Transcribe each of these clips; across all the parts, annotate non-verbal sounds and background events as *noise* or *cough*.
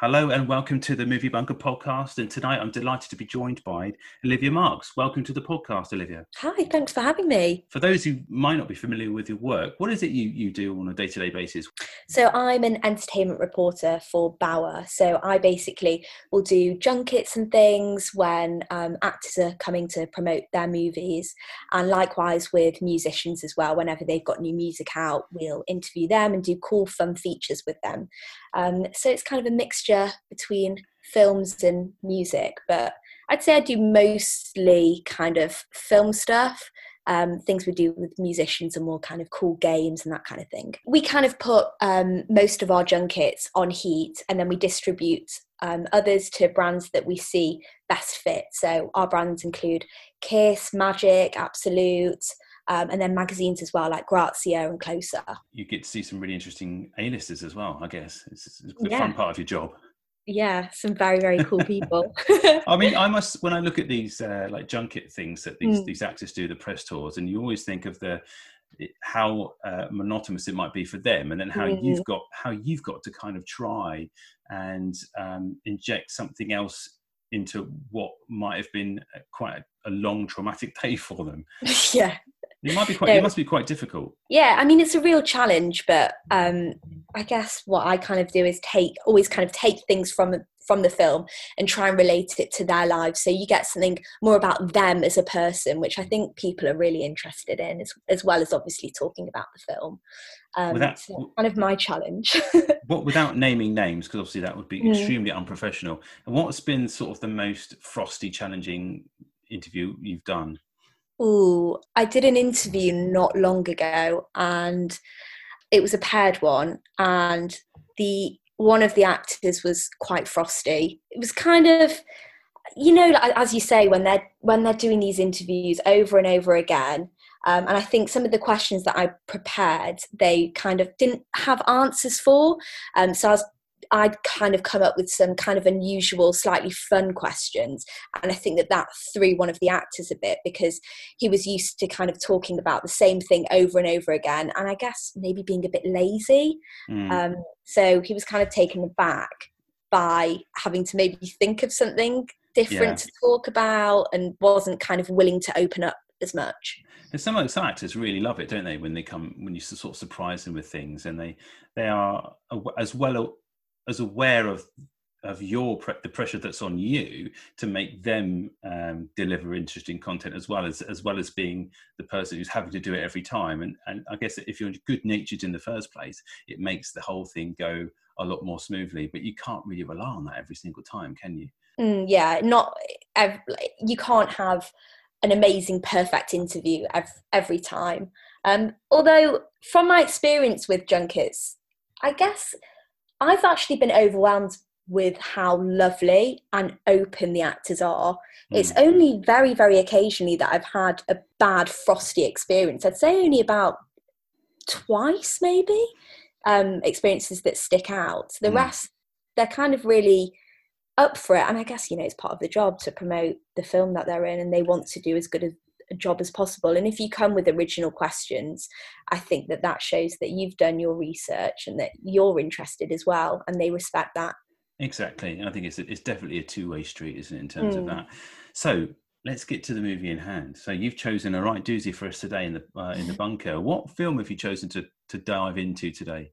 Hello and welcome to the Movie Bunker podcast. And tonight I'm delighted to be joined by Olivia Marks. Welcome to the podcast, Olivia. Hi, thanks for having me. For those who might not be familiar with your work, what is it you, you do on a day to day basis? So, I'm an entertainment reporter for Bauer. So, I basically will do junkets and things when um, actors are coming to promote their movies. And likewise with musicians as well. Whenever they've got new music out, we'll interview them and do cool, fun features with them. Um, so, it's kind of a mixture mixture between films and music, but I'd say I do mostly kind of film stuff. Um, things we do with musicians and more kind of cool games and that kind of thing. We kind of put um, most of our junkets on Heat and then we distribute um, others to brands that we see best fit. So our brands include Kiss, Magic, Absolute, um, and then magazines as well, like Grazia and Closer. You get to see some really interesting A-listers as well, I guess. It's, it's the yeah. fun part of your job. Yeah, some very very cool people. *laughs* I mean, I *laughs* must when I look at these uh, like junket things that these mm. these actors do, the press tours, and you always think of the how uh, monotonous it might be for them, and then how mm. you've got how you've got to kind of try and um, inject something else into what might have been quite a, a long traumatic day for them. *laughs* yeah, it might be quite. it must be quite difficult. Yeah, I mean, it's a real challenge, but um, I guess what I kind of do is take always kind of take things from from the film and try and relate it to their lives, so you get something more about them as a person, which I think people are really interested in, as, as well as obviously talking about the film. Um, without, so kind of my challenge. *laughs* what without naming names, because obviously that would be mm. extremely unprofessional. And what's been sort of the most frosty, challenging interview you've done? Oh, I did an interview not long ago and it was a paired one and the one of the actors was quite frosty. It was kind of you know as you say when they're when they're doing these interviews over and over again um, and I think some of the questions that I prepared, they kind of didn't have answers for. Um, so I was I'd kind of come up with some kind of unusual, slightly fun questions. And I think that that threw one of the actors a bit because he was used to kind of talking about the same thing over and over again. And I guess maybe being a bit lazy. Mm. Um, so he was kind of taken aback by having to maybe think of something different yeah. to talk about and wasn't kind of willing to open up as much. And some of some actors really love it, don't they? When they come, when you sort of surprise them with things, and they they are as well as aware of of your pre- the pressure that's on you to make them um, deliver interesting content as well as as well as being the person who's having to do it every time. And and I guess if you're good natured in the first place it makes the whole thing go a lot more smoothly. But you can't really rely on that every single time can you? Mm, yeah not every, you can't have an amazing perfect interview every, every time. Um, although from my experience with junkets I guess I've actually been overwhelmed with how lovely and open the actors are. Mm. It's only very, very occasionally that I've had a bad frosty experience. I'd say only about twice, maybe, um, experiences that stick out. The mm. rest, they're kind of really up for it. And I guess, you know, it's part of the job to promote the film that they're in and they want to do as good a a job as possible. And if you come with original questions, I think that that shows that you've done your research and that you're interested as well, and they respect that. Exactly. I think it's it's definitely a two way street, isn't it, in terms mm. of that. So let's get to the movie in hand. So you've chosen a right doozy for us today in the uh, in the *laughs* bunker. What film have you chosen to to dive into today?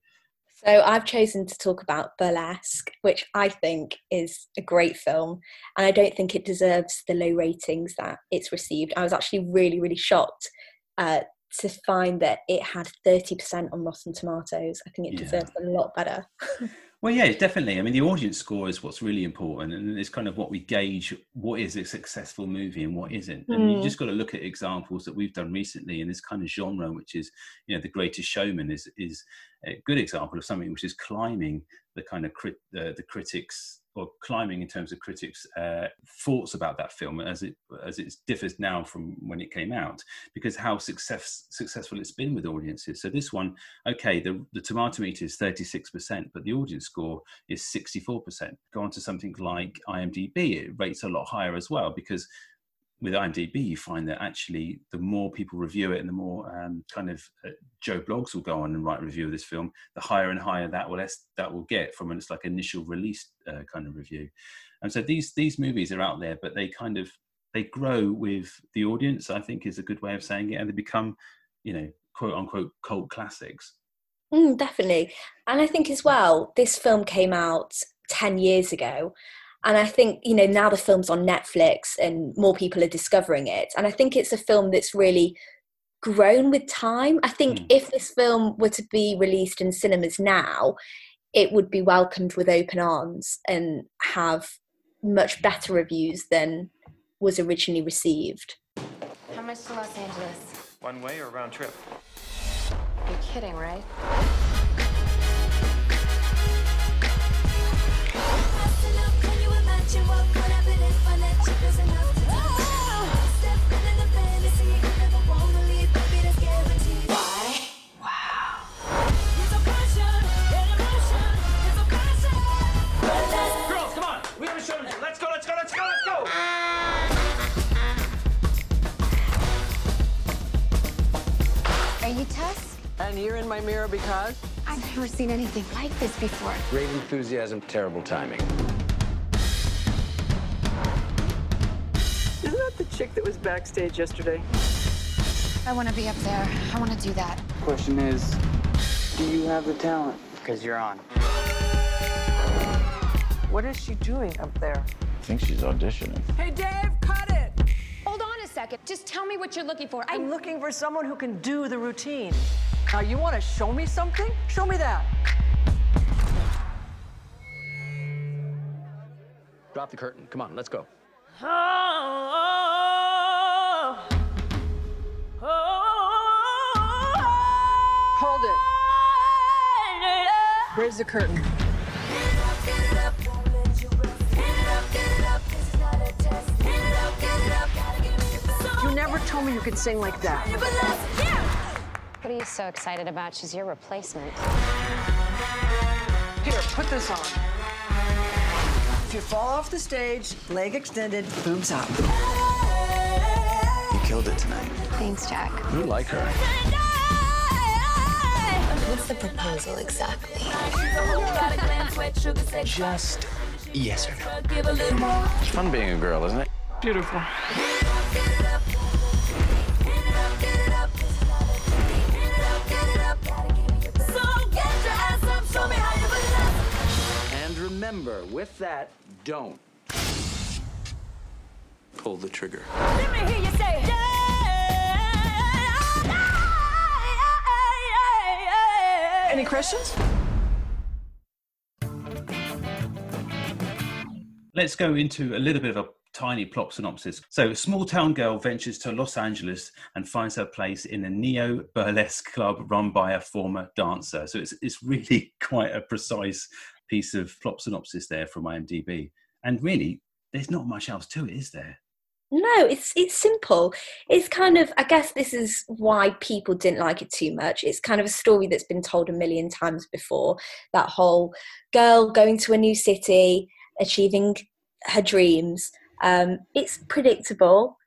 So I've chosen to talk about Burlesque, which I think is a great film, and I don't think it deserves the low ratings that it's received. I was actually really, really shocked uh, to find that it had 30% on Rotten Tomatoes. I think it yeah. deserves a lot better. *laughs* Well, yeah, definitely. I mean, the audience score is what's really important, and it's kind of what we gauge what is a successful movie and what isn't. And you hmm. just got to look at examples that we've done recently in this kind of genre, which is, you know, The Greatest Showman is is a good example of something which is climbing the kind of crit, uh, the critics or climbing in terms of critics' uh, thoughts about that film as it as it differs now from when it came out, because how success, successful it's been with audiences. So this one, okay, the the tomato meter is thirty six percent, but the audience score is sixty four percent. Go on to something like IMDb, it rates a lot higher as well because with IMDb, you find that actually the more people review it and the more um, kind of uh, Joe blogs will go on and write a review of this film, the higher and higher that will that will get from its like initial release uh, kind of review. And so these these movies are out there, but they kind of they grow with the audience. I think is a good way of saying it, and they become, you know, quote unquote cult classics. Mm, definitely, and I think as well, this film came out ten years ago, and I think, you know, now the film's on Netflix and more people are discovering it. And I think it's a film that's really grown with time. I think mm. if this film were to be released in cinemas now, it would be welcomed with open arms and have much better reviews than was originally received. How much to Los Angeles? One way or round trip? You're kidding, right? And you're in my mirror because? I've never seen anything like this before. Great enthusiasm, terrible timing. Chick that was backstage yesterday? I want to be up there. I want to do that. Question is, do you have the talent? Because you're on. What is she doing up there? I think she's auditioning. Hey, Dave, cut it! Hold on a second. Just tell me what you're looking for. I'm looking for someone who can do the routine. Now, you want to show me something? Show me that. Drop the curtain. Come on, let's go. Hold Raise the curtain. You never told me you could sing like that. What are you so excited about? She's your replacement. Here, put this on. If you fall off the stage, leg extended, boobs up. You killed it tonight. Thanks, Jack. You like her. What's the proposal exactly? Just yes or no. It's fun being a girl, isn't it? Beautiful. And remember, with that, don't pull the trigger. Any questions? Let's go into a little bit of a tiny plot synopsis. So, a small town girl ventures to Los Angeles and finds her place in a neo burlesque club run by a former dancer. So, it's, it's really *laughs* quite a precise piece of plot synopsis there from IMDb. And really, there's not much else to it, is there? No, it's it's simple. It's kind of I guess this is why people didn't like it too much. It's kind of a story that's been told a million times before. That whole girl going to a new city, achieving her dreams. Um, it's predictable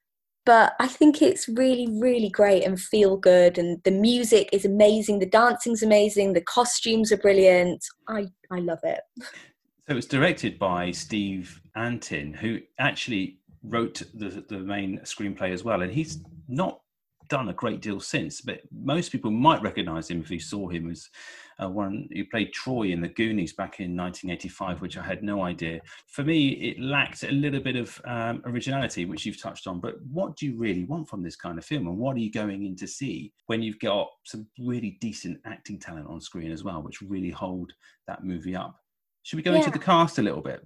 but I think it's really, really great and feel good. And the music is amazing, the dancing's amazing, the costumes are brilliant. I, I love it. So it's directed by Steve Antin, who actually wrote the, the main screenplay as well. And he's not done a great deal since, but most people might recognize him if they saw him as uh, one who played Troy in The Goonies back in 1985, which I had no idea. For me, it lacked a little bit of um, originality, which you've touched on. But what do you really want from this kind of film, and what are you going in to see when you've got some really decent acting talent on screen as well, which really hold that movie up? Should we go yeah. into the cast a little bit?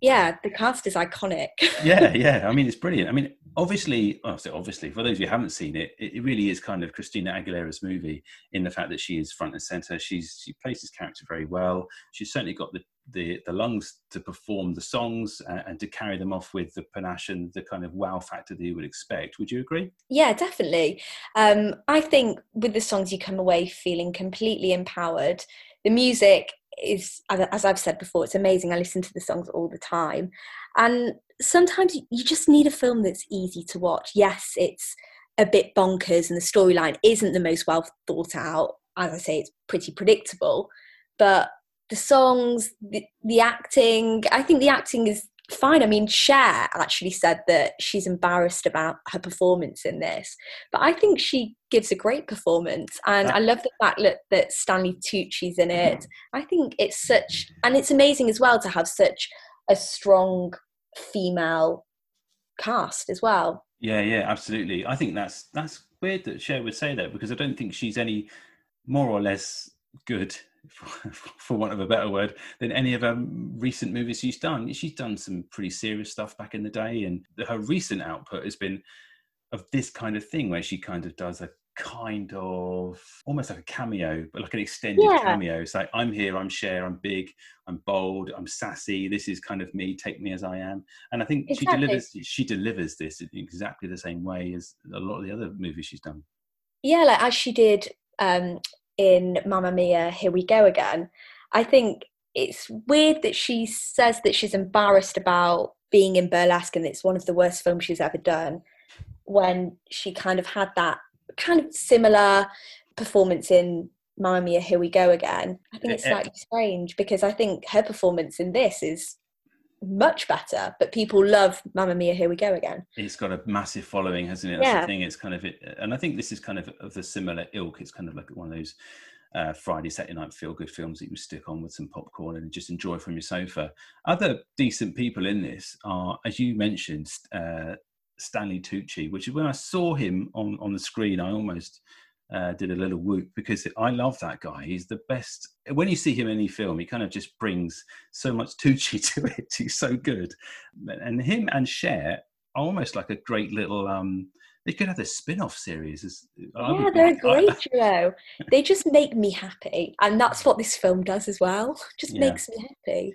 Yeah, the cast is iconic. *laughs* yeah, yeah. I mean, it's brilliant. I mean, obviously, well, obviously, for those who haven't seen it, it, really is kind of Christina Aguilera's movie in the fact that she is front and center. She's she plays this character very well. She's certainly got the the, the lungs to perform the songs uh, and to carry them off with the panache and the kind of wow factor that you would expect. Would you agree? Yeah, definitely. Um, I think with the songs, you come away feeling completely empowered. The music is, as I've said before, it's amazing. I listen to the songs all the time. And sometimes you just need a film that's easy to watch. Yes, it's a bit bonkers and the storyline isn't the most well thought out. As I say, it's pretty predictable, but the songs, the, the acting, I think the acting is fine. I mean, Cher actually said that she's embarrassed about her performance in this, but I think she gives a great performance, and I love the fact that, that Stanley Tucci's in it. I think it's such, and it's amazing as well to have such a strong female cast as well. Yeah, yeah, absolutely. I think that's that's weird that Cher would say that because I don't think she's any more or less good for, *laughs* for want of a better word, than any of her recent movies she's done. She's done some pretty serious stuff back in the day, and her recent output has been of this kind of thing where she kind of does a kind of almost like a cameo, but like an extended yeah. cameo. It's like I'm here, I'm Cher, I'm big, I'm bold, I'm sassy. This is kind of me. Take me as I am. And I think exactly. she delivers. She delivers this in exactly the same way as a lot of the other movies she's done. Yeah, like as she did um, in Mamma Mia, Here We Go Again, I think it's weird that she says that she's embarrassed about being in burlesque and it's one of the worst films she's ever done when she kind of had that kind of similar performance in Mamma Mia, Here We Go Again. I think eh, it's eh. slightly strange because I think her performance in this is much better, but people love Mamma Mia, Here We Go Again. It's got a massive following, hasn't it? That's yeah. the thing. It's kind of, it, and I think this is kind of of the similar ilk. It's kind of like one of those uh, Friday, Saturday night feel good films that you stick on with some popcorn and just enjoy from your sofa. Other decent people in this are, as you mentioned, uh, Stanley Tucci, which is when I saw him on, on the screen, I almost uh, did a little whoop because I love that guy. He's the best. When you see him in any film, he kind of just brings so much *laughs* Tucci to it. He's so good. And him and Cher are almost like a great little. Um, they could have a spin-off series. yeah, they're a great *laughs* duo. they just make me happy, and that's what this film does as well. *laughs* Just yeah. makes me happy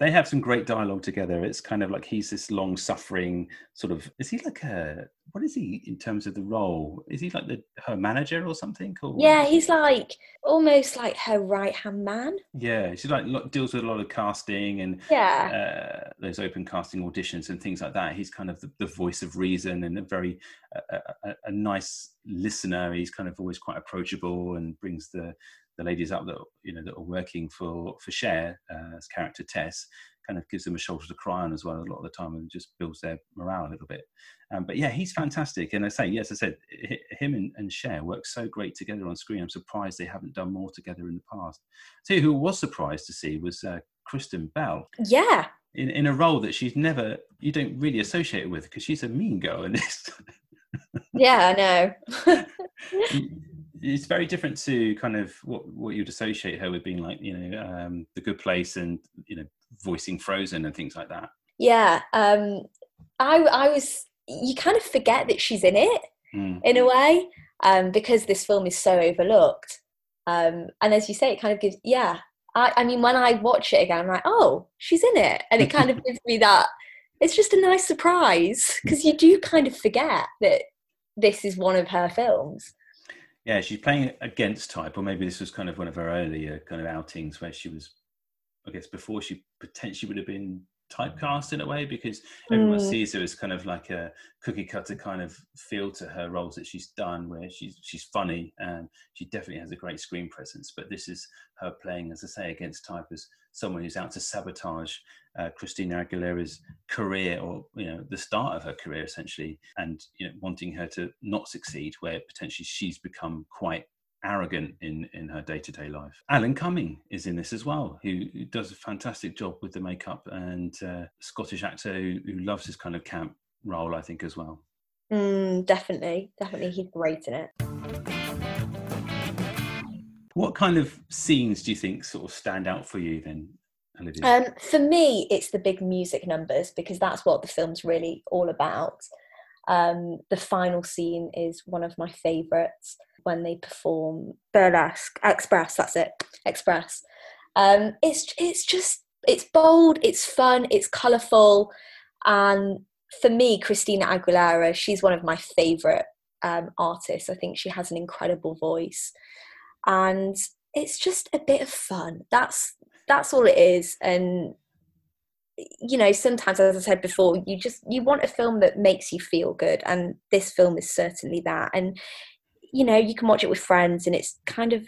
they have some great dialogue together. It's kind of like he's this long suffering sort of. Is he like a what is he in terms of the role? Is he like the her manager or something? Or yeah, he's like almost like her right hand man. Yeah, she like deals with a lot of casting and yeah, uh, those open casting auditions and things like that. He's kind of the, the voice of reason and a very uh, a, a nice listener. He's kind of always quite approachable and brings the the ladies up that you know that are working for for Cher uh, as character Tess kind of gives them a shoulder to cry on as well a lot of the time and just builds their morale a little bit. Um, but yeah, he's fantastic. And I say, yes, I said him and, and Cher work so great together on screen. I'm surprised they haven't done more together in the past. So who was surprised to see was uh, Kristen Bell. Yeah. In, in a role that she's never, you don't really associate with because she's a mean girl *laughs* in this. yeah, I know. *laughs* it's very different to kind of what what you'd associate her with being like you know um, the good place and you know voicing frozen and things like that. Yeah um i i was you kind of forget that she's in it mm. in a way um because this film is so overlooked. Um and as you say it kind of gives yeah i i mean when i watch it again i'm like oh she's in it. And it kind of *laughs* gives me that it's just a nice surprise because you do kind of forget that this is one of her films. Yeah, she's playing against type, or maybe this was kind of one of her earlier kind of outings where she was, I guess, before she potentially would have been typecast in a way because everyone mm. sees her as kind of like a cookie cutter kind of feel to her roles that she's done where she's she's funny and she definitely has a great screen presence but this is her playing as i say against type as someone who's out to sabotage uh, christina aguilera's career or you know the start of her career essentially and you know wanting her to not succeed where potentially she's become quite arrogant in in her day-to-day life. Alan cumming is in this as well who, who does a fantastic job with the makeup and uh, scottish actor who, who, loves his kind of camp role i think as well. Mm, definitely. Definitely he's great in it. What kind of scenes do you think sort of stand out for you then Olivia? Um, for me it's the big music numbers because that's what the film's really all about um, the final scene is one of my favourites when they perform burlesque express. That's it, express. Um, it's it's just it's bold, it's fun, it's colourful, and for me, Christina Aguilera, she's one of my favourite um, artists. I think she has an incredible voice, and it's just a bit of fun. That's that's all it is, and you know sometimes as i said before you just you want a film that makes you feel good and this film is certainly that. And you know you can watch it with friends and it's kind of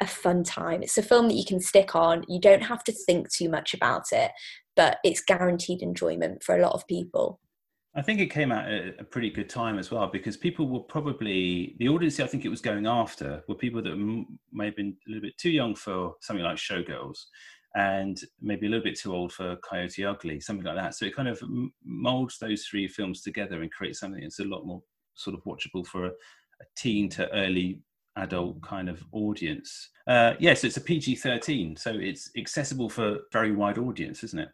a fun time. It's a film that you can stick on. You don't have to think too much about it but it's guaranteed enjoyment for a lot of people. I think it came out at a pretty good time as well because people were probably the audience I think it was going after were people that may have been a little bit too young for something like Showgirls and maybe a little bit too old for Coyote Ugly, something like that. So it kind of molds those three films together and creates something that's a lot more sort of watchable for a, a teen to early adult kind of audience. Uh, yes, yeah, so it's a PG 13, so it's accessible for very wide audience, isn't it?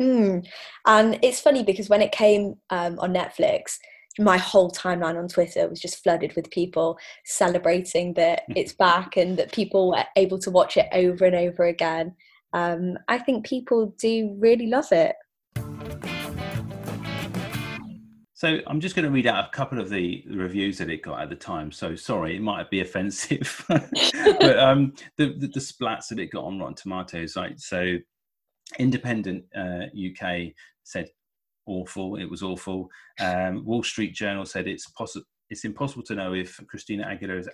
Mm. And it's funny because when it came um, on Netflix, my whole timeline on Twitter was just flooded with people celebrating that *laughs* it's back and that people were able to watch it over and over again. Um, I think people do really love it. So I'm just going to read out a couple of the reviews that it got at the time. So sorry, it might be offensive, *laughs* but um, the, the, the splats that it got on Rotten Tomatoes, right? So Independent uh, UK said awful. It was awful. Um, Wall Street Journal said it's possible. It's impossible to know if Christina Aguilera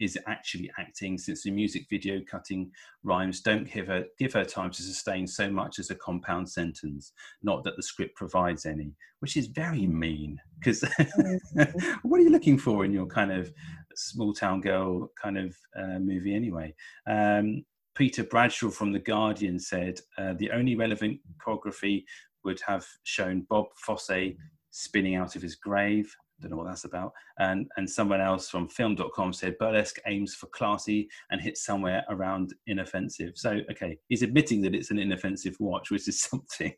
is, actually acting, since the music video cutting rhymes don't give her give her time to sustain so much as a compound sentence. Not that the script provides any, which is very mean. Because *laughs* what are you looking for in your kind of small town girl kind of uh, movie anyway? Um, Peter Bradshaw from The Guardian said uh, the only relevant choreography would have shown Bob Fosse spinning out of his grave. Don't know what that's about. And and someone else from film.com said burlesque aims for classy and hits somewhere around inoffensive. So okay, he's admitting that it's an inoffensive watch, which is *laughs* something.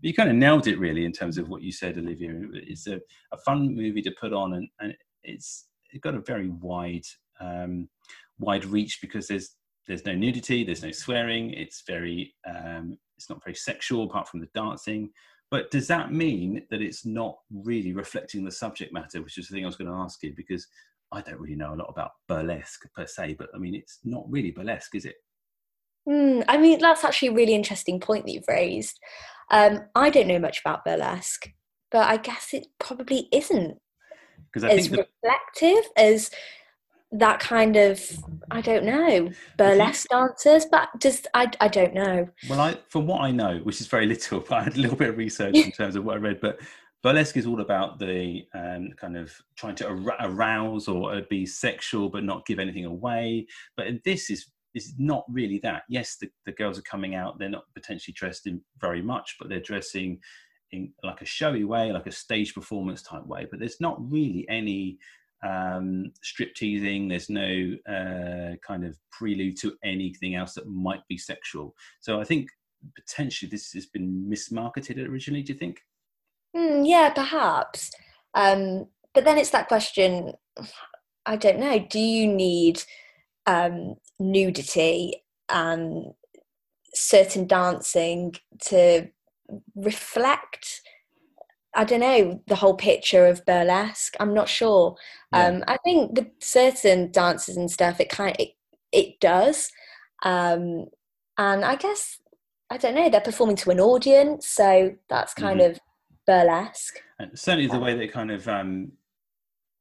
you kind of nailed it really in terms of what you said, Olivia. It's a, a fun movie to put on and, and it's it got a very wide um, wide reach because there's there's no nudity, there's no swearing. It's very, um, it's not very sexual apart from the dancing. But does that mean that it's not really reflecting the subject matter, which is the thing I was going to ask you because I don't really know a lot about burlesque per se, but I mean, it's not really burlesque, is it? Mm, I mean, that's actually a really interesting point that you've raised. Um, I don't know much about burlesque, but I guess it probably isn't as the... reflective as that kind of I don't know burlesque dancers, but just I I don't know. Well, I from what I know, which is very little, *laughs* but I had a little bit of research in terms of what I read. But burlesque is all about the um, kind of trying to arouse or be sexual, but not give anything away. But this is is not really that. Yes, the, the girls are coming out; they're not potentially dressed in very much, but they're dressing in like a showy way, like a stage performance type way. But there's not really any um, strip teasing. There's no uh, kind of prelude to anything else that might be sexual. So I think potentially this has been mismarketed originally. Do you think? Mm, yeah, perhaps. Um, but then it's that question. *sighs* I don't know. Do you need um, nudity and certain dancing to reflect I don't know the whole picture of burlesque. I'm not sure. Yeah. Um, I think the certain dances and stuff it kind it, it does, um, and I guess I don't know they're performing to an audience, so that's kind mm-hmm. of burlesque. And certainly the way they kind of um,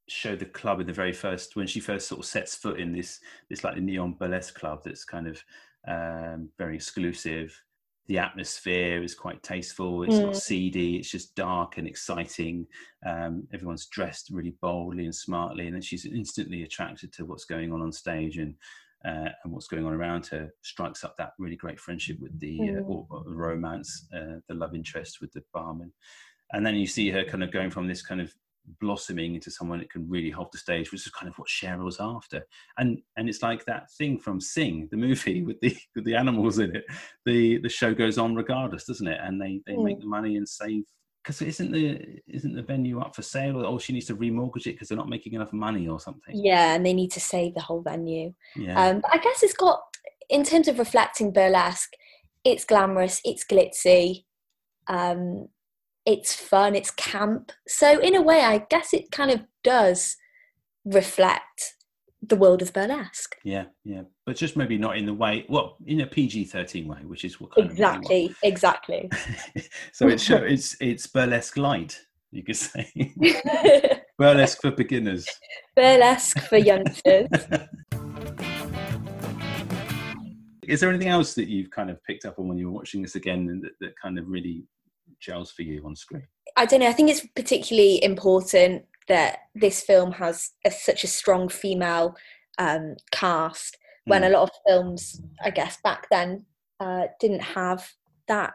show the club in the very first when she first sort of sets foot in this this like neon burlesque club that's kind of um, very exclusive the atmosphere is quite tasteful. It's mm. not seedy. It's just dark and exciting. Um, everyone's dressed really boldly and smartly, and then she's instantly attracted to what's going on on stage and uh, and what's going on around her. Strikes up that really great friendship with the uh, mm. or, or romance, uh, the love interest with the barman, and then you see her kind of going from this kind of blossoming into someone that can really hold the stage, which is kind of what Cheryl was after. And and it's like that thing from Sing, the movie *laughs* with the with the animals in it. The the show goes on regardless, doesn't it? And they they mm. make the money and save because isn't the isn't the venue up for sale or oh she needs to remortgage it because they're not making enough money or something yeah and they need to save the whole venue yeah. um but i guess it's got in terms of reflecting burlesque it's glamorous it's glitzy um it's fun, it's camp. So in a way, I guess it kind of does reflect the world of burlesque. Yeah, yeah, but just maybe not in the way, well, in a PG thirteen way, which is what kind exactly, of exactly. Exactly. *laughs* So it's *laughs* it's it's burlesque light, you could say, *laughs* burlesque for beginners, burlesque for youngsters. Is there anything else that you've kind of picked up on when you were watching this again and that, that kind of really gels for you on screen? I don't know. I think it's particularly important that this film has a, such a strong female um, cast when mm. a lot of films, I guess, back then uh, didn't have that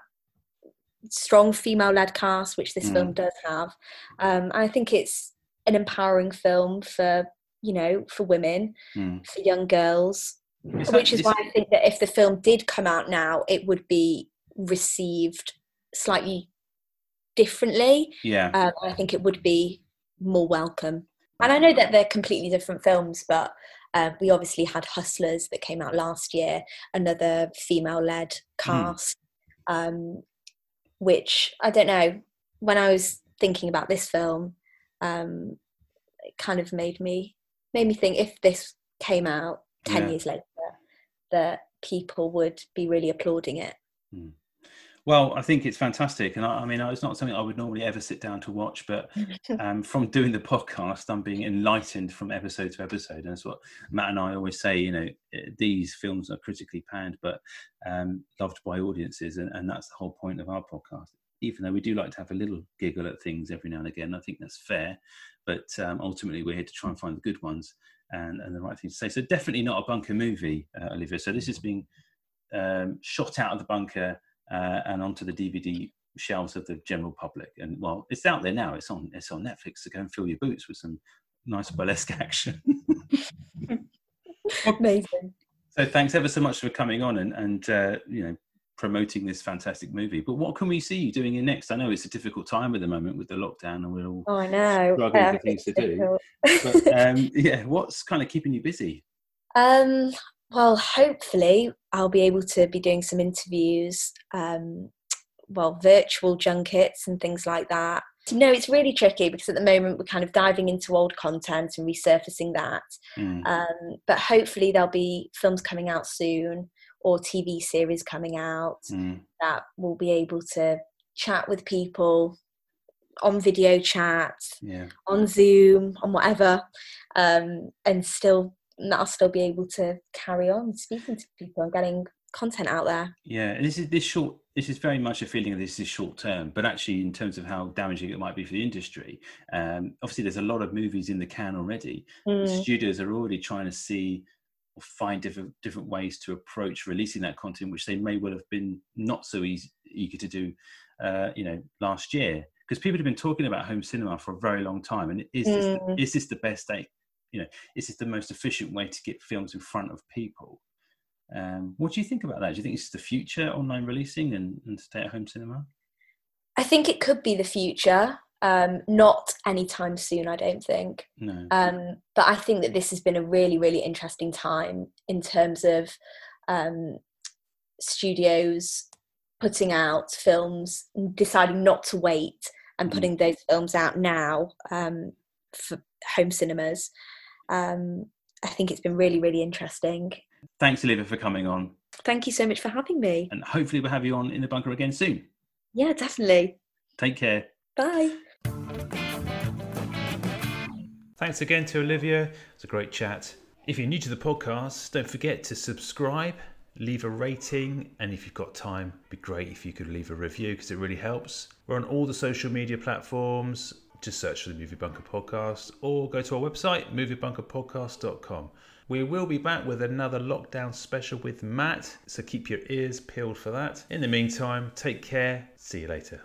strong female led cast, which this mm. film does have. Um, I think it's an empowering film for, you know, for women, mm. for young girls. Is which is why I think that if the film did come out now, it would be received slightly differently. Yeah. Um, I think it would be more welcome. And I know that they're completely different films, but uh, we obviously had Hustlers that came out last year, another female led hmm. cast, mm. um, which I don't know. When I was thinking about this film, um, it kind of made me made me think if this came out ten yeah. years later, that people would be really applauding it. Mm. Well, I think it's fantastic, and I, I, mean, it's not something I would normally ever sit down to watch, but *laughs* um, from doing the podcast, I'm being enlightened from episode to episode, and that's what Matt and I always say. You know, eh, these films are critically panned, but um, loved by audiences, and, and that's the whole point of our podcast. Even though we do like to have a little giggle at things every now and again, I think that's fair. But um, ultimately, we're here to try and find the good ones and, and the right thing to say. So definitely not a bunker movie, uh, Olivia. So this is being um, shot out of the bunker uh, and onto the DVD shelves of the general public. And well, it's out there now. It's on. It's on Netflix. So go and fill your boots with some nice burlesque action. *laughs* Amazing. So thanks ever so much for coming on and and uh, you know promoting this fantastic movie. But what can we see you doing in next? I know it's a difficult time at the moment with the lockdown, and we're all oh, I know struggling yeah, for things to do. but *laughs* um, yeah, what's kind of keeping you busy? Um, well, hopefully, I'll be able to be doing some interviews, um, well, virtual junkets and things like that. No, it's really tricky because at the moment we're kind of diving into old content and resurfacing that. Mm. Um, but hopefully, there'll be films coming out soon or TV series coming out mm. that will be able to chat with people on video chat, yeah. on Zoom, on whatever, um, and still I'll still be able to carry on speaking to people and getting content out there. Yeah, and this is this short. This is very much a feeling of this is short term, but actually, in terms of how damaging it might be for the industry, um, obviously, there's a lot of movies in the can already. Mm. Studios are already trying to see or find different different ways to approach releasing that content, which they may well have been not so easy, eager to do, uh, you know, last year. Because people have been talking about home cinema for a very long time, and is mm. this the, mm. is this the best date you know, is this the most efficient way to get films in front of people? Um, what do you think about that? Do you think this is the future online releasing and, and stay at home cinema? I think it could be the future. Um, not anytime soon, I don't think. No. Um, but I think that this has been a really, really interesting time in terms of um, studios putting out films, deciding not to wait, and mm. putting mm. those films out now um, for home cinemas um, I think it's been really, really interesting. Thanks, Olivia, for coming on. Thank you so much for having me. And hopefully, we'll have you on in the bunker again soon. Yeah, definitely. Take care. Bye. Thanks again to Olivia. It's a great chat. If you're new to the podcast, don't forget to subscribe, leave a rating, and if you've got time, it'd be great if you could leave a review because it really helps. We're on all the social media platforms just search for the Movie Bunker Podcast or go to our website, moviebunkerpodcast.com. We will be back with another lockdown special with Matt, so keep your ears peeled for that. In the meantime, take care. See you later.